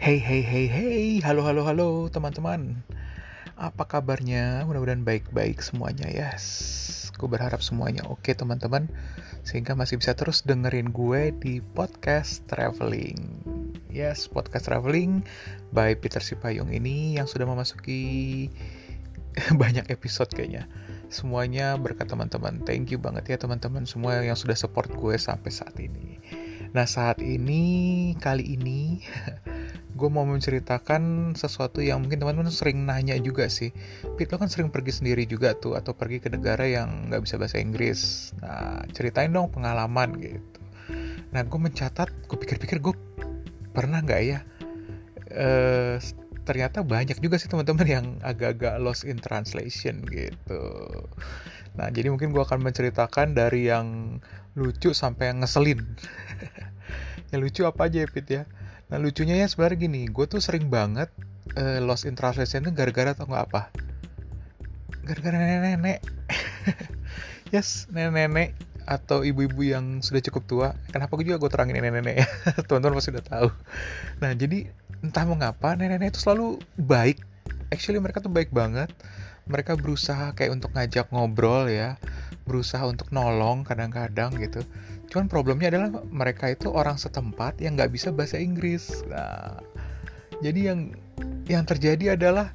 Hey hey hey hey, halo halo halo teman-teman. Apa kabarnya? Mudah-mudahan baik-baik semuanya ya. Yes. Gue berharap semuanya oke teman-teman. Sehingga masih bisa terus dengerin gue di podcast traveling. Yes, podcast traveling by Peter Sipayung ini yang sudah memasuki banyak episode kayaknya. Semuanya berkat teman-teman. Thank you banget ya teman-teman semua yang sudah support gue sampai saat ini. Nah saat ini, kali ini gue mau menceritakan sesuatu yang mungkin teman-teman sering nanya juga sih. Pit lo kan sering pergi sendiri juga tuh atau pergi ke negara yang nggak bisa bahasa Inggris. Nah ceritain dong pengalaman gitu. Nah gue mencatat, gue pikir-pikir gue pernah nggak ya? Uh, ternyata banyak juga sih teman-teman yang agak-agak lost in translation gitu. Nah jadi mungkin gue akan menceritakan dari yang lucu sampai yang ngeselin. yang lucu apa aja ya Pit ya? Nah lucunya ya sebenarnya gini, gue tuh sering banget uh, lost in translation itu gara-gara tau nggak apa? Gara-gara nenek-nenek. yes, nenek-nenek atau ibu-ibu yang sudah cukup tua. Kenapa gue juga gue terangin nenek-nenek ya? Teman-teman pasti udah tahu. Nah jadi entah mengapa nenek-nenek itu selalu baik. Actually mereka tuh baik banget. Mereka berusaha kayak untuk ngajak ngobrol ya, berusaha untuk nolong kadang-kadang gitu Cuman problemnya adalah mereka itu orang setempat yang nggak bisa bahasa Inggris. Nah, jadi yang yang terjadi adalah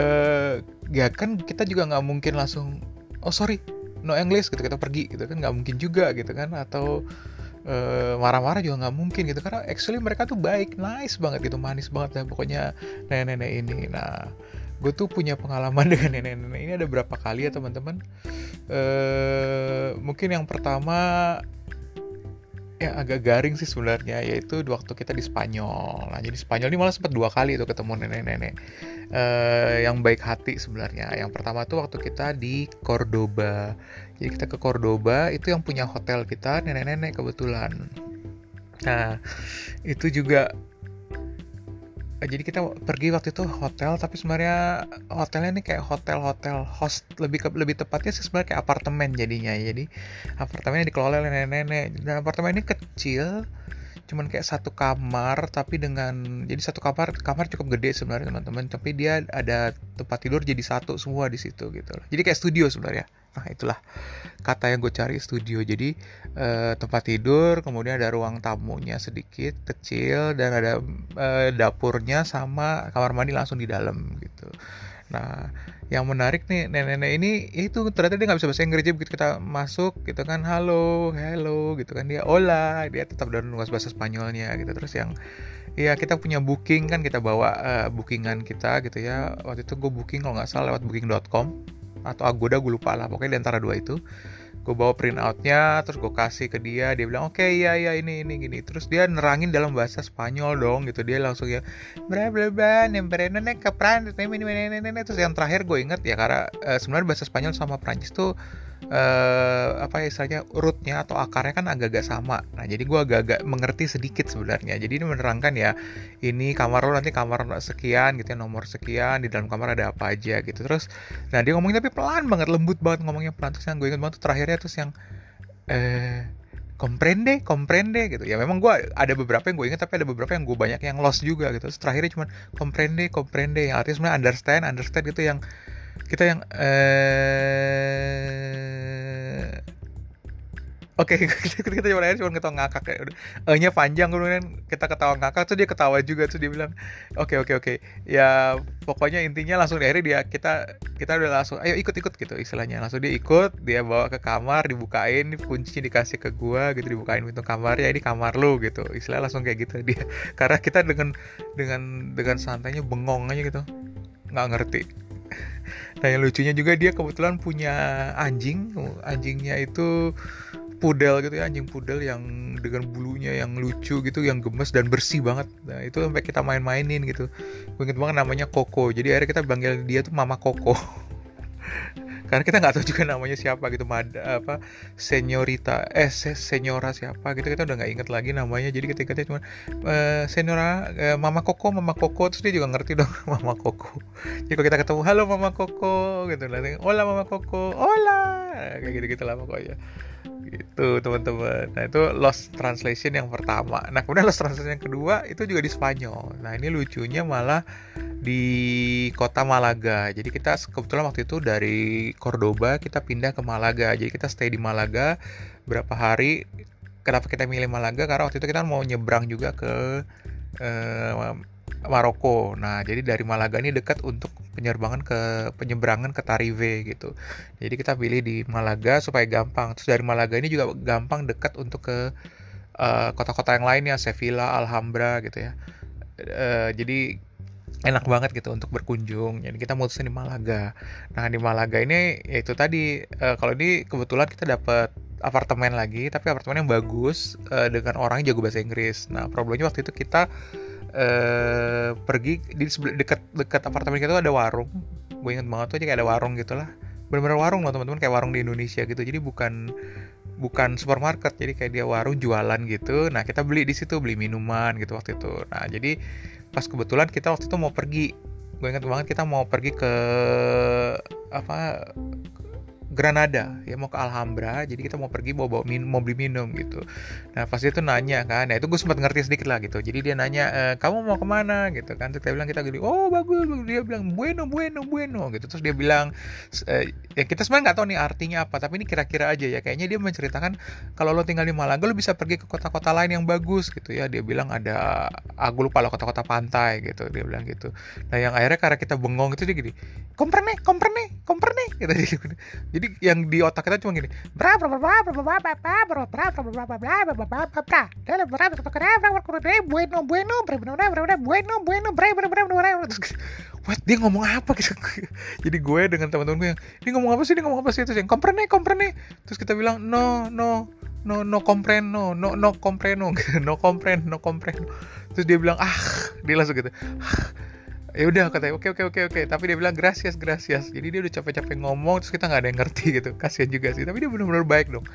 uh, ya kan kita juga nggak mungkin langsung oh sorry no English gitu kita pergi gitu kan nggak mungkin juga gitu kan atau marah marah-marah juga nggak mungkin gitu karena actually mereka tuh baik nice banget gitu manis banget ya pokoknya nenek-nenek ini nah gue tuh punya pengalaman dengan nenek-nenek ini ada berapa kali ya teman-teman uh, mungkin yang pertama ya agak garing sih sebenarnya yaitu waktu kita di Spanyol. Nah jadi Spanyol ini malah sempat dua kali tuh ketemu nenek-nenek uh, yang baik hati sebenarnya. Yang pertama tuh waktu kita di Cordoba. Jadi kita ke Cordoba itu yang punya hotel kita nenek-nenek kebetulan. Nah itu juga jadi kita pergi waktu itu hotel tapi sebenarnya hotelnya ini kayak hotel-hotel host lebih ke, lebih tepatnya sih sebenarnya kayak apartemen jadinya. Jadi apartemennya dikelola oleh nenek-nenek. Dan apartemen ini kecil cuman kayak satu kamar tapi dengan jadi satu kamar kamar cukup gede sebenarnya teman-teman tapi dia ada tempat tidur jadi satu semua di situ gitu jadi kayak studio sebenarnya Nah itulah kata yang gue cari studio. Jadi eh, tempat tidur, kemudian ada ruang tamunya sedikit kecil dan ada eh, dapurnya sama kamar mandi langsung di dalam gitu. Nah yang menarik nih nenek-nenek ini itu ternyata dia nggak bisa bahasa Inggris. Begitu kita masuk gitu kan halo hello gitu kan. Dia hola dia tetap dengan bahasa Spanyolnya gitu. Terus yang ya kita punya booking kan kita bawa uh, bookingan kita gitu ya. Waktu itu gue booking kalau nggak salah lewat booking.com atau Agoda gue lupa lah. Pokoknya di antara dua itu gue bawa print outnya terus gue kasih ke dia. Dia bilang oke okay, iya iya ini ini gini. Terus dia nerangin dalam bahasa Spanyol dong gitu. Dia langsung ya bla bla bla nenek ke Prancis terus yang terakhir gue inget ya karena uh, sebenarnya bahasa Spanyol sama Prancis tuh uh, apa ya istilahnya rootnya atau akarnya kan agak-agak sama. Nah jadi gue agak-agak mengerti sedikit sebenarnya. Jadi ini menerangkan ya ini kamar lo nanti kamar sekian gitu ya nomor sekian di dalam kamar ada apa aja gitu. Terus nah dia ngomongnya tapi pelan banget lembut banget ngomongnya pelan terus yang gue ingat banget tuh terakhirnya terus yang eh comprende, comprende gitu. Ya memang gue ada beberapa yang gue ingat tapi ada beberapa yang gue banyak yang lost juga gitu. Terakhirnya cuma comprende, comprende yang artinya sebenarnya understand, understand gitu yang kita yang eh Oke, okay, kita cuma aja cuma ketawa ngakak ya. Udah, nya panjang kemudian kita ketawa ngakak tuh dia ketawa juga tuh dia bilang, "Oke, okay, oke, okay, oke." Okay. Ya pokoknya intinya langsung dari dia kita kita udah langsung ayo ikut-ikut gitu istilahnya. Langsung dia ikut, dia bawa ke kamar, dibukain, kuncinya dikasih ke gua gitu, dibukain pintu kamar ya ini kamar lu gitu. Istilah langsung kayak gitu dia. Karena kita dengan dengan dengan santainya bengong aja gitu. nggak ngerti nah yang lucunya juga dia kebetulan punya anjing. Anjingnya itu pudel gitu ya anjing pudel yang dengan bulunya yang lucu gitu yang gemes dan bersih banget. Nah itu sampai kita main-mainin gitu. Gue inget banget namanya Koko. Jadi akhirnya kita panggil dia tuh Mama Koko karena kita nggak tahu juga namanya siapa gitu mad apa senyorita eh senyora siapa gitu kita udah nggak inget lagi namanya. Jadi ketika dia cuma e, senyora e, mama koko mama koko terus dia juga ngerti dong mama koko. Jadi kalau kita ketemu halo mama koko gitu lah hola mama koko hola kayak gitu gitu lah pokoknya gitu teman-teman. Nah itu lost translation yang pertama. Nah kemudian lost translation yang kedua itu juga di Spanyol. Nah ini lucunya malah di kota Malaga. Jadi kita kebetulan waktu itu dari Cordoba kita pindah ke Malaga. Jadi kita stay di Malaga berapa hari. Kenapa kita milih Malaga? Karena waktu itu kita mau nyebrang juga ke eh, Maroko. Nah, jadi dari Malaga ini dekat untuk penyerbangan ke penyeberangan ke Tarife gitu. Jadi kita pilih di Malaga supaya gampang. Terus dari Malaga ini juga gampang dekat untuk ke eh, kota-kota yang lainnya, Sevilla, Alhambra gitu ya. Uh, jadi enak banget gitu untuk berkunjung. Jadi kita mutusin di Malaga. Nah di Malaga ini yaitu tadi uh, kalau ini kebetulan kita dapat apartemen lagi, tapi apartemen yang bagus uh, dengan orang yang jago bahasa Inggris. Nah problemnya waktu itu kita uh, pergi di dekat dekat apartemen kita tuh ada warung. Gue inget banget tuh aja kayak ada warung gitu lah bener-bener warung loh teman-teman kayak warung di Indonesia gitu. Jadi bukan bukan supermarket jadi kayak dia warung jualan gitu. Nah kita beli di situ beli minuman gitu waktu itu. Nah jadi pas kebetulan kita waktu itu mau pergi. Gue inget banget kita mau pergi ke apa Granada ya mau ke Alhambra jadi kita mau pergi mau bawa min mau beli minum gitu. Nah pasti itu nanya kan nah itu gue sempat ngerti sedikit lah gitu. Jadi dia nanya e, kamu mau ke mana? gitu kan. Terus kita bilang kita gini oh bagus, dia bilang bueno bueno bueno. Gitu. Terus dia bilang e, ya kita sebenarnya nggak tahu nih artinya apa tapi ini kira-kira aja ya. Kayaknya dia menceritakan kalau lo tinggal di Malaga lo bisa pergi ke kota-kota lain yang bagus gitu ya. Dia bilang ada aku lupa lo kota-kota pantai gitu dia bilang gitu. Nah yang akhirnya karena kita bengong itu dia gini komprene komprene komprene gitu. jadi yang di otak kita cuma gini What dia ngomong apa gitu jadi gue dengan teman-teman gue yang dia ngomong apa sih dia ngomong apa sih terus yang komprene komprene terus kita bilang no no no no compreno no no compreno no compreno no compreno terus dia bilang ah dia langsung gitu ah, ya udah katanya oke oke oke oke. Tapi dia bilang gracias gracias. Jadi dia udah capek-capek ngomong terus kita nggak ada yang ngerti gitu. Kasihan juga sih tapi dia benar-benar baik dong.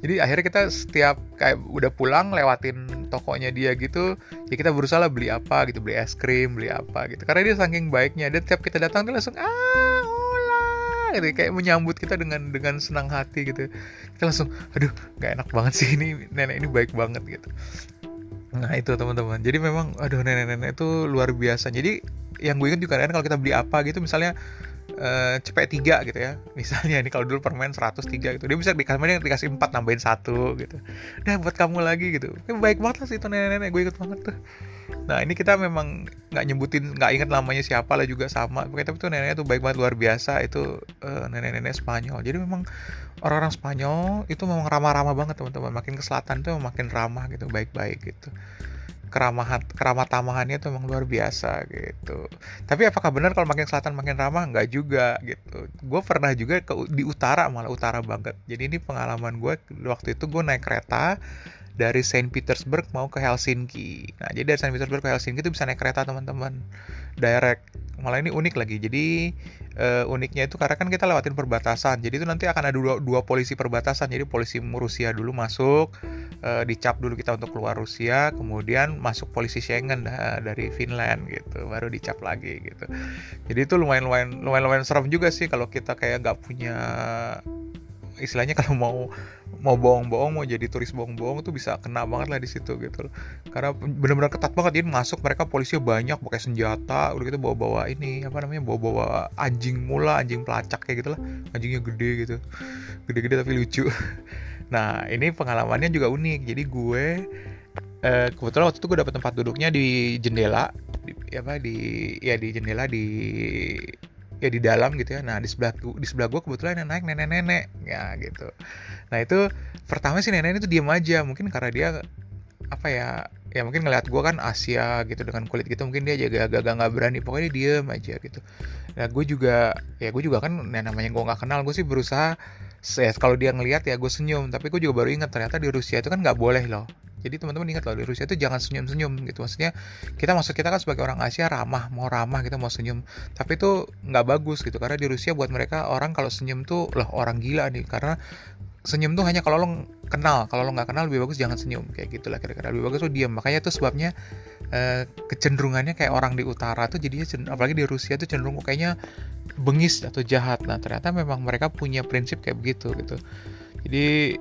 Jadi akhirnya kita setiap kayak udah pulang lewatin tokonya dia gitu ya kita berusaha lah beli apa gitu beli es krim beli apa gitu. Karena dia saking baiknya dan tiap kita datang dia langsung ah gitu kayak menyambut kita dengan dengan senang hati gitu. Kita langsung aduh nggak enak banget sih ini nenek ini baik banget gitu Nah itu teman-teman. Jadi memang aduh nenek-nenek itu luar biasa. Jadi yang gue ingat juga kan kalau kita beli apa gitu misalnya uh, cepet tiga gitu ya. Misalnya ini kalau dulu permen 103 gitu. Dia bisa dikasih dikasih empat nambahin satu gitu. Dan buat kamu lagi gitu. Ya, baik banget lah sih itu nenek-nenek. Gue inget banget tuh. Nah ini kita memang nggak nyebutin nggak inget namanya siapa lah juga sama. Tapi tuh neneknya tuh baik banget luar biasa. Itu uh, nenek-nenek Spanyol. Jadi memang orang-orang Spanyol itu memang ramah-ramah banget teman-teman. Makin ke selatan tuh makin ramah gitu baik-baik gitu keramahan keramat tamahannya tuh emang luar biasa gitu. Tapi apakah benar kalau makin selatan makin ramah? Nggak juga gitu. Gue pernah juga ke di utara malah utara banget. Jadi ini pengalaman gue waktu itu gue naik kereta dari Saint Petersburg mau ke Helsinki. Nah, jadi dari Saint Petersburg ke Helsinki itu bisa naik kereta teman-teman, direct. Malah ini unik lagi. Jadi uh, uniknya itu karena kan kita lewatin perbatasan. Jadi itu nanti akan ada dua, dua polisi perbatasan. Jadi polisi Rusia dulu masuk, uh, dicap dulu kita untuk keluar Rusia, kemudian masuk polisi Schengen uh, dari Finland gitu, baru dicap lagi gitu. Jadi itu lumayan lumayan lumayan lumayan serem juga sih kalau kita kayak nggak punya istilahnya kalau mau mau bohong-bohong mau jadi turis bohong-bohong tuh bisa kena banget lah di situ gitu. Loh karena benar-benar ketat banget jadi masuk mereka polisi banyak pakai senjata udah gitu bawa-bawa ini apa namanya bawa-bawa anjing mula anjing pelacak kayak gitulah. Anjingnya gede gitu. Gede-gede tapi lucu. Nah ini pengalamannya juga unik. Jadi gue eh, kebetulan waktu itu gue dapet tempat duduknya di jendela di apa di ya di jendela di ya di dalam gitu ya. Nah di sebelah di sebelah gue kebetulan yang naik nenek-nenek. Ya gitu. Nah itu pertama sih nenek itu diem aja. Mungkin karena dia apa ya ya mungkin ngeliat gue kan Asia gitu dengan kulit gitu mungkin dia jaga agak nggak berani. Pokoknya dia diem aja gitu. Nah gue juga ya gue juga kan yang namanya gue nggak kenal gue sih berusaha ya, kalau dia ngeliat ya gue senyum. Tapi gue juga baru ingat ternyata di Rusia itu kan nggak boleh loh jadi teman-teman ingat loh di Rusia itu jangan senyum-senyum gitu. Maksudnya kita maksud kita kan sebagai orang Asia ramah mau ramah kita mau senyum. Tapi itu nggak bagus gitu karena di Rusia buat mereka orang kalau senyum tuh loh orang gila nih. Karena senyum tuh hanya kalau lo kenal. Kalau lo nggak kenal lebih bagus jangan senyum. Kayak gitulah kira-kira. Lebih bagus lo diam. Makanya itu sebabnya eh, kecenderungannya kayak orang di utara tuh jadinya apalagi di Rusia tuh cenderung kayaknya bengis atau jahat. Nah ternyata memang mereka punya prinsip kayak begitu gitu. Jadi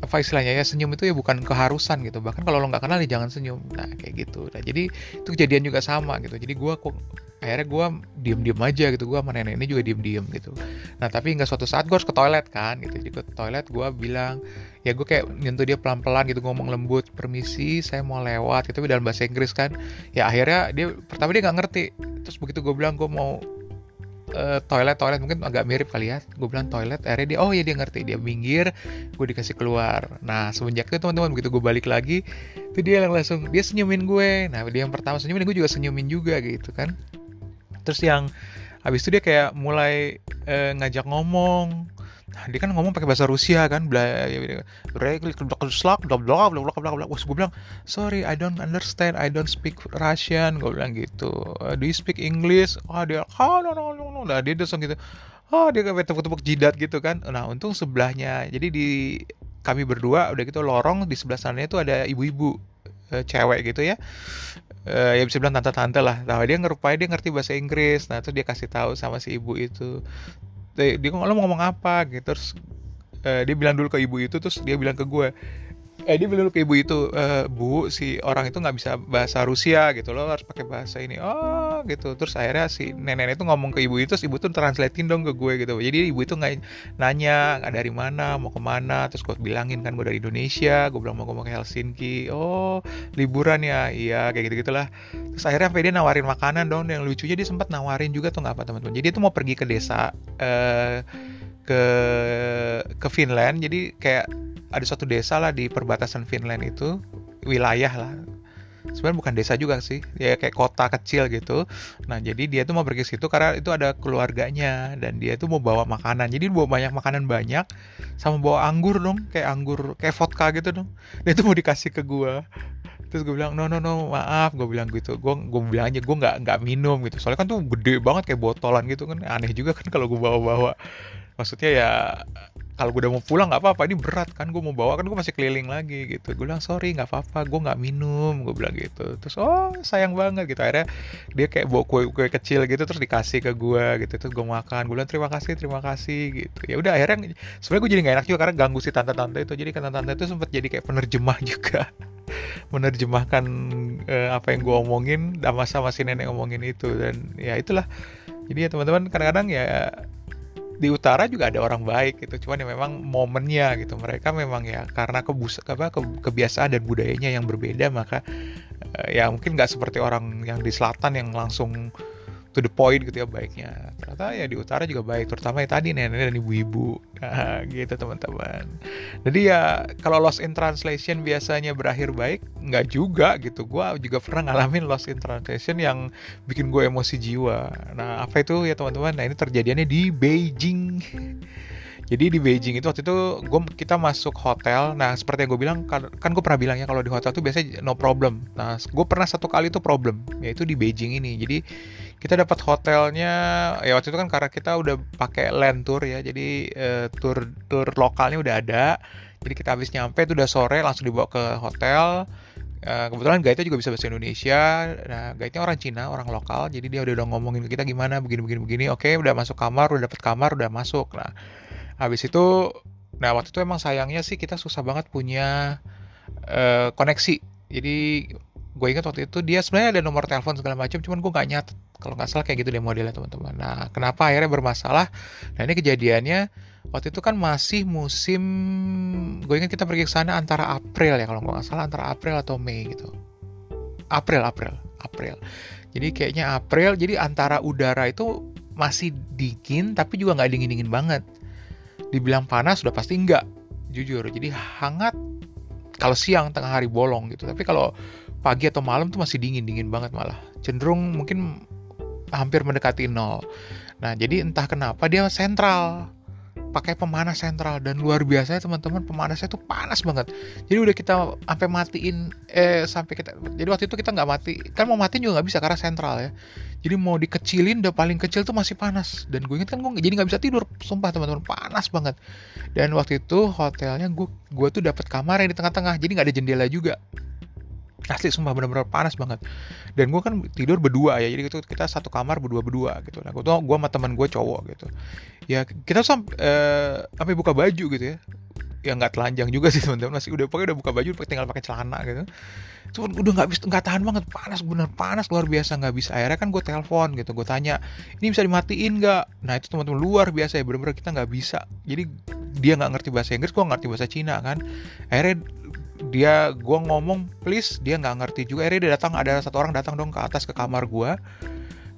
apa istilahnya ya senyum itu ya bukan keharusan gitu. Bahkan kalau lo nggak kenal ya jangan senyum. Nah kayak gitu. Nah jadi itu kejadian juga sama gitu. Jadi gue kok akhirnya gue diem diem aja gitu. Gue sama nenek ini juga diem diem gitu. Nah tapi nggak suatu saat gue harus ke toilet kan gitu. Jadi ke toilet gue bilang ya gue kayak nyentuh dia pelan pelan gitu ngomong lembut permisi saya mau lewat. Gitu dalam bahasa Inggris kan. Ya akhirnya dia pertama dia nggak ngerti. Terus begitu gue bilang gue mau uh, toilet toilet mungkin agak mirip kali ya. Gue bilang toilet akhirnya dia oh ya dia ngerti. Dia minggir gue dikasih keluar. Nah semenjak itu teman-teman begitu gue balik lagi itu dia langsung dia senyumin gue. Nah dia yang pertama senyumin gue juga senyumin juga gitu kan. Terus yang habis itu dia kayak mulai uh, ngajak ngomong dia kan ngomong pakai bahasa Rusia kan, bla slak, bla bla bla bla bla bla. Wah, gue bilang, sorry, I don't understand, I don't speak Russian. Gue bilang gitu. Uh, do you speak English? Oh dia, oh no no no no. Nah dia langsung gitu. Oh dia kayak tepuk-tepuk jidat gitu kan. Nah untung sebelahnya, jadi di kami berdua udah gitu lorong di sebelah sana itu ada ibu-ibu uh, cewek gitu ya uh, ya bisa bilang tante-tante lah. Nah dia ngerupai dia ngerti bahasa Inggris. Nah itu dia kasih tahu sama si ibu itu dia ngomong ngomong apa? Gitu. Terus uh, dia bilang dulu ke ibu itu terus dia bilang ke gue eh dia bilang ke ibu itu e, bu si orang itu nggak bisa bahasa Rusia gitu lo harus pakai bahasa ini. Oh gitu. Terus akhirnya si nenek itu ngomong ke ibu itu terus ibu tuh translatein dong ke gue gitu. Jadi ibu itu nggak nanya nggak dari mana mau ke mana? Terus gue bilangin kan gue dari Indonesia. Gue bilang mau gue ke Helsinki. Oh liburan ya? Iya kayak gitu gitulah terus akhirnya sampai dia nawarin makanan dong. Yang lucunya dia sempat nawarin juga tuh nggak apa teman-teman. Jadi itu mau pergi ke desa eh, ke ke Finland. Jadi kayak ada suatu desa lah di perbatasan Finland itu. Wilayah lah. Sebenarnya bukan desa juga sih. Ya kayak kota kecil gitu. Nah jadi dia tuh mau pergi situ karena itu ada keluarganya dan dia tuh mau bawa makanan. Jadi bawa banyak makanan banyak sama bawa anggur dong. Kayak anggur kayak vodka gitu dong. Dia tuh mau dikasih ke gue terus gue bilang no no no maaf. Gue bilang gitu. Gue gue bilang aja gue nggak nggak minum gitu. Soalnya kan tuh gede banget kayak botolan gitu kan. Aneh juga kan kalau gue bawa bawa maksudnya ya kalau gue udah mau pulang nggak apa-apa ini berat kan gue mau bawa kan gue masih keliling lagi gitu. Gue bilang sorry nggak apa-apa gue nggak minum gue bilang gitu. Terus oh sayang banget gitu. Akhirnya dia kayak bawa kue kue kecil gitu terus dikasih ke gue gitu. Terus gue makan gue bilang terima kasih terima kasih gitu. Ya udah akhirnya sebenarnya gue jadi nggak enak juga karena ganggu si tante-tante itu. Jadi kan tante-tante itu sempat jadi kayak penerjemah juga. Menerjemahkan uh, apa yang gue omongin sama sama si nenek ngomongin itu. Dan ya itulah. Jadi ya teman-teman kadang-kadang ya di utara juga ada orang baik gitu cuman ya memang momennya gitu. Mereka memang ya karena kebus apa ke, kebiasaan dan budayanya yang berbeda maka uh, ya mungkin nggak seperti orang yang di selatan yang langsung to the point gitu ya baiknya. Ternyata ya di utara juga baik terutama ya tadi nenek dan ibu-ibu. Nah, gitu teman-teman. Jadi ya kalau lost in translation biasanya berakhir baik nggak juga gitu. Gue juga pernah ngalamin lost in translation yang bikin gue emosi jiwa. Nah apa itu ya teman-teman? Nah ini terjadinya di Beijing. Jadi di Beijing itu waktu itu gue kita masuk hotel. Nah seperti yang gue bilang kan, kan gue pernah bilang ya kalau di hotel tuh biasanya no problem. Nah gue pernah satu kali tuh problem yaitu di Beijing ini. Jadi kita dapat hotelnya ya waktu itu kan karena kita udah pakai land tour ya. Jadi uh, tour tour lokalnya udah ada. Jadi kita habis nyampe itu udah sore langsung dibawa ke hotel. Uh, kebetulan guide-nya juga bisa bahasa Indonesia. Nah, guide-nya orang Cina, orang lokal. Jadi dia udah, udah ngomongin ke kita gimana, begini, begini, begini. Oke, udah masuk kamar, udah dapet kamar, udah masuk. Nah, habis itu nah waktu itu emang sayangnya sih kita susah banget punya uh, koneksi jadi gue ingat waktu itu dia sebenarnya ada nomor telepon segala macam cuman gue nggak nyatet kalau nggak salah kayak gitu deh modelnya teman-teman. Nah kenapa akhirnya bermasalah? Nah ini kejadiannya waktu itu kan masih musim gue ingat kita pergi ke sana antara April ya kalau nggak salah antara April atau Mei gitu. April April April. Jadi kayaknya April jadi antara udara itu masih dingin tapi juga nggak dingin dingin banget. Dibilang panas sudah pasti enggak jujur. Jadi hangat kalau siang tengah hari bolong gitu. Tapi kalau pagi atau malam tuh masih dingin dingin banget malah. Cenderung mungkin hampir mendekati nol. Nah jadi entah kenapa dia sentral. Pakai pemanas sentral. Dan luar biasa teman-teman pemanasnya tuh panas banget. Jadi udah kita sampai matiin eh sampai kita jadi waktu itu kita nggak mati kan mau matiin juga nggak bisa karena sentral ya. Jadi mau dikecilin udah paling kecil tuh masih panas. Dan gue inget kan gue jadi nggak bisa tidur sumpah teman-teman panas banget. Dan waktu itu hotelnya gue gue tuh dapat kamar yang di tengah-tengah jadi nggak ada jendela juga asli sumpah bener-bener panas banget. Dan gue kan tidur berdua ya jadi itu kita satu kamar berdua berdua gitu. Nah gue tuh gue sama teman gue cowok gitu. Ya kita sampai uh, sampai buka baju gitu ya. Ya nggak telanjang juga sih teman-teman masih udah pakai udah buka baju tinggal pakai celana gitu. Cuma udah nggak bisa nggak tahan banget. Panas bener panas luar biasa nggak bisa. Akhirnya kan gue telepon gitu gue tanya ini bisa dimatiin nggak? Nah itu teman-teman luar biasa ya bener-bener kita nggak bisa. Jadi dia nggak ngerti bahasa Inggris gue ngerti bahasa Cina kan. Akhirnya dia gue ngomong please dia nggak ngerti juga. Akhirnya dia datang ada satu orang datang dong ke atas ke kamar gue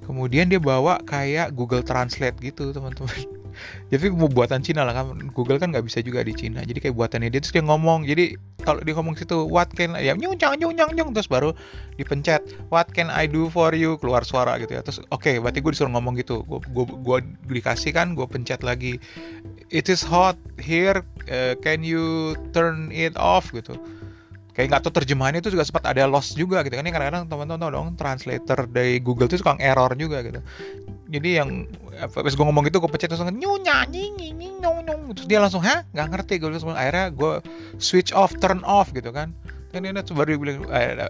kemudian dia bawa kayak Google Translate gitu teman-teman jadi mau buatan Cina lah kan Google kan nggak bisa juga di Cina. Jadi kayak buatannya dia terus dia ngomong. Jadi kalau dia ngomong situ what can ya nyuncang nyuncang nyung terus baru dipencet what can I do for you? Keluar suara gitu ya. Terus oke okay, berarti gue disuruh ngomong gitu. Gue gue gue dikasih kan gue pencet lagi. It is hot here uh, can you turn it off? gitu kayak nggak tahu terjemahannya itu juga sempat ada loss juga gitu kan. Kadang-kadang teman-teman tahu dong translator dari Google itu suka error juga gitu. Jadi yang pas gue ngomong gitu gue pencet langsung nyunya nying nying nyong nyong terus dia langsung hah? Nggak ngerti. Gue langsung akhirnya gue switch off turn off gitu kan. Dan dia baru dia bilang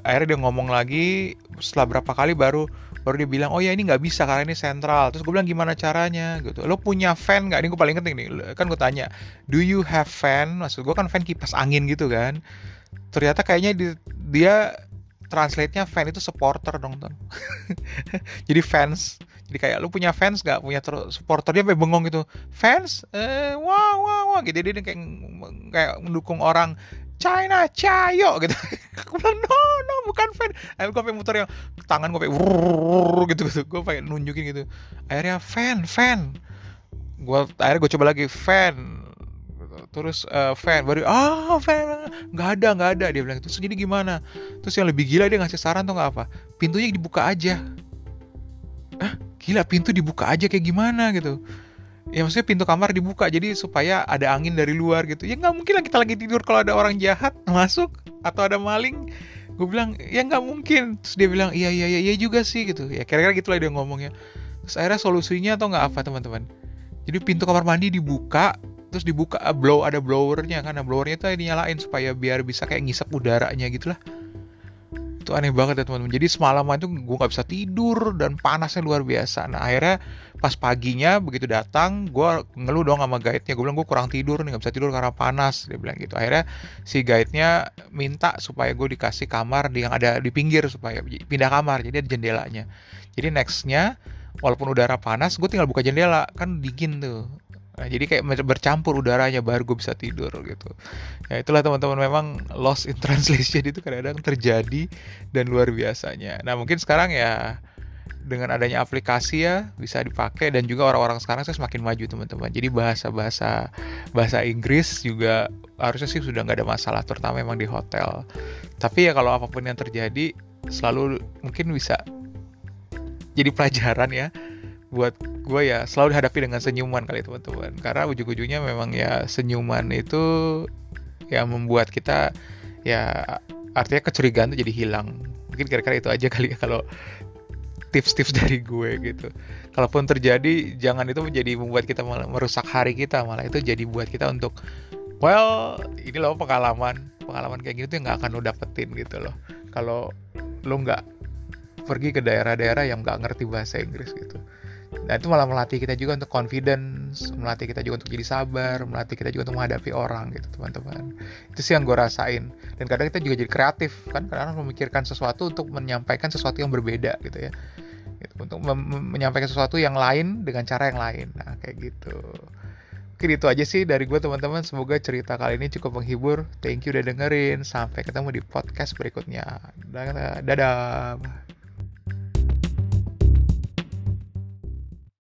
akhirnya dia ngomong lagi setelah berapa kali baru baru dia bilang oh ya ini nggak bisa karena ini sentral. Terus gue bilang gimana caranya? Gitu. Lo punya fan nggak? Ini gue paling penting nih. Kan gue tanya do you have fan? Maksud gue kan fan kipas angin gitu kan ternyata kayaknya di, dia translate-nya fan itu supporter dong tuh jadi fans. Jadi kayak lu punya fans gak punya supporter dia sampai bengong gitu. Fans? Eh, wah wah wah. Gitu. Dia kayak kayak mendukung orang China Cayo gitu. Aku bilang no no bukan fan. Akhirnya gue muter yang tangan gue pengen gitu gitu gue pengen nunjukin gitu akhirnya fan fan gue akhirnya gue coba lagi fan terus uh, fan baru ah oh, fan nggak ada nggak ada. Dia bilang terus jadi gimana? Terus yang lebih gila dia ngasih saran tuh nggak apa? Pintunya dibuka aja. Ah gila pintu dibuka aja kayak gimana? Gitu. Ya maksudnya pintu kamar dibuka jadi supaya ada angin dari luar gitu. Ya nggak mungkin lah kita lagi tidur kalau ada orang jahat masuk atau ada maling. Gue bilang ya nggak mungkin. Terus dia bilang iya iya iya iya juga sih gitu. Ya kira-kira gitulah dia ngomongnya. Terus akhirnya solusinya atau nggak apa teman-teman? Jadi pintu kamar mandi dibuka terus dibuka uh, blow ada blowernya kan. Nah blowernya itu dinyalain supaya biar bisa kayak ngisap udaranya gitulah. Itu aneh banget ya teman-teman. Jadi semalaman itu gue nggak bisa tidur dan panasnya luar biasa. Nah akhirnya pas paginya begitu datang gue ngeluh dong sama guide-nya. Gue bilang gue kurang tidur nih nggak bisa tidur karena panas dia bilang gitu. Akhirnya si guide-nya minta supaya gue dikasih kamar yang ada di pinggir supaya pindah kamar jadi ada jendelanya. Jadi nextnya walaupun udara panas gue tinggal buka jendela. Kan dingin tuh Nah, jadi kayak bercampur udaranya baru gue bisa tidur gitu. Ya itulah teman-teman memang loss in translation itu kadang-kadang terjadi dan luar biasanya. Nah mungkin sekarang ya dengan adanya aplikasi ya bisa dipakai dan juga orang-orang sekarang saya semakin maju teman-teman. Jadi bahasa-bahasa bahasa Inggris juga harusnya sih sudah nggak ada masalah terutama memang di hotel. Tapi ya kalau apa pun yang terjadi selalu mungkin bisa jadi pelajaran ya buat gue ya selalu dihadapi dengan senyuman kali teman-teman. Karena ujung-ujungnya memang ya senyuman itu yang membuat kita ya artinya kecurigaan itu jadi hilang. Mungkin kira-kira itu aja kali ya kalau tips-tips dari gue gitu. Kalaupun terjadi jangan itu menjadi membuat kita merusak hari kita malah itu jadi buat kita untuk well ini loh pengalaman. Pengalaman kayak gitu yang nggak akan lo dapetin gitu loh. Kalau lo nggak pergi ke daerah-daerah yang nggak ngerti bahasa Inggris gitu Nah itu malah melatih kita juga untuk confidence, melatih kita juga untuk jadi sabar, melatih kita juga untuk menghadapi orang gitu teman-teman. Itu sih yang gue rasain. Dan kadang kita juga jadi kreatif kan, kadang memikirkan sesuatu untuk menyampaikan sesuatu yang berbeda gitu ya. Gitu, untuk menyampaikan sesuatu yang lain dengan cara yang lain. Nah kayak gitu. Mungkin itu aja sih dari gue teman-teman. Semoga cerita kali ini cukup menghibur. Thank you udah dengerin. Sampai ketemu di podcast berikutnya. Dadah.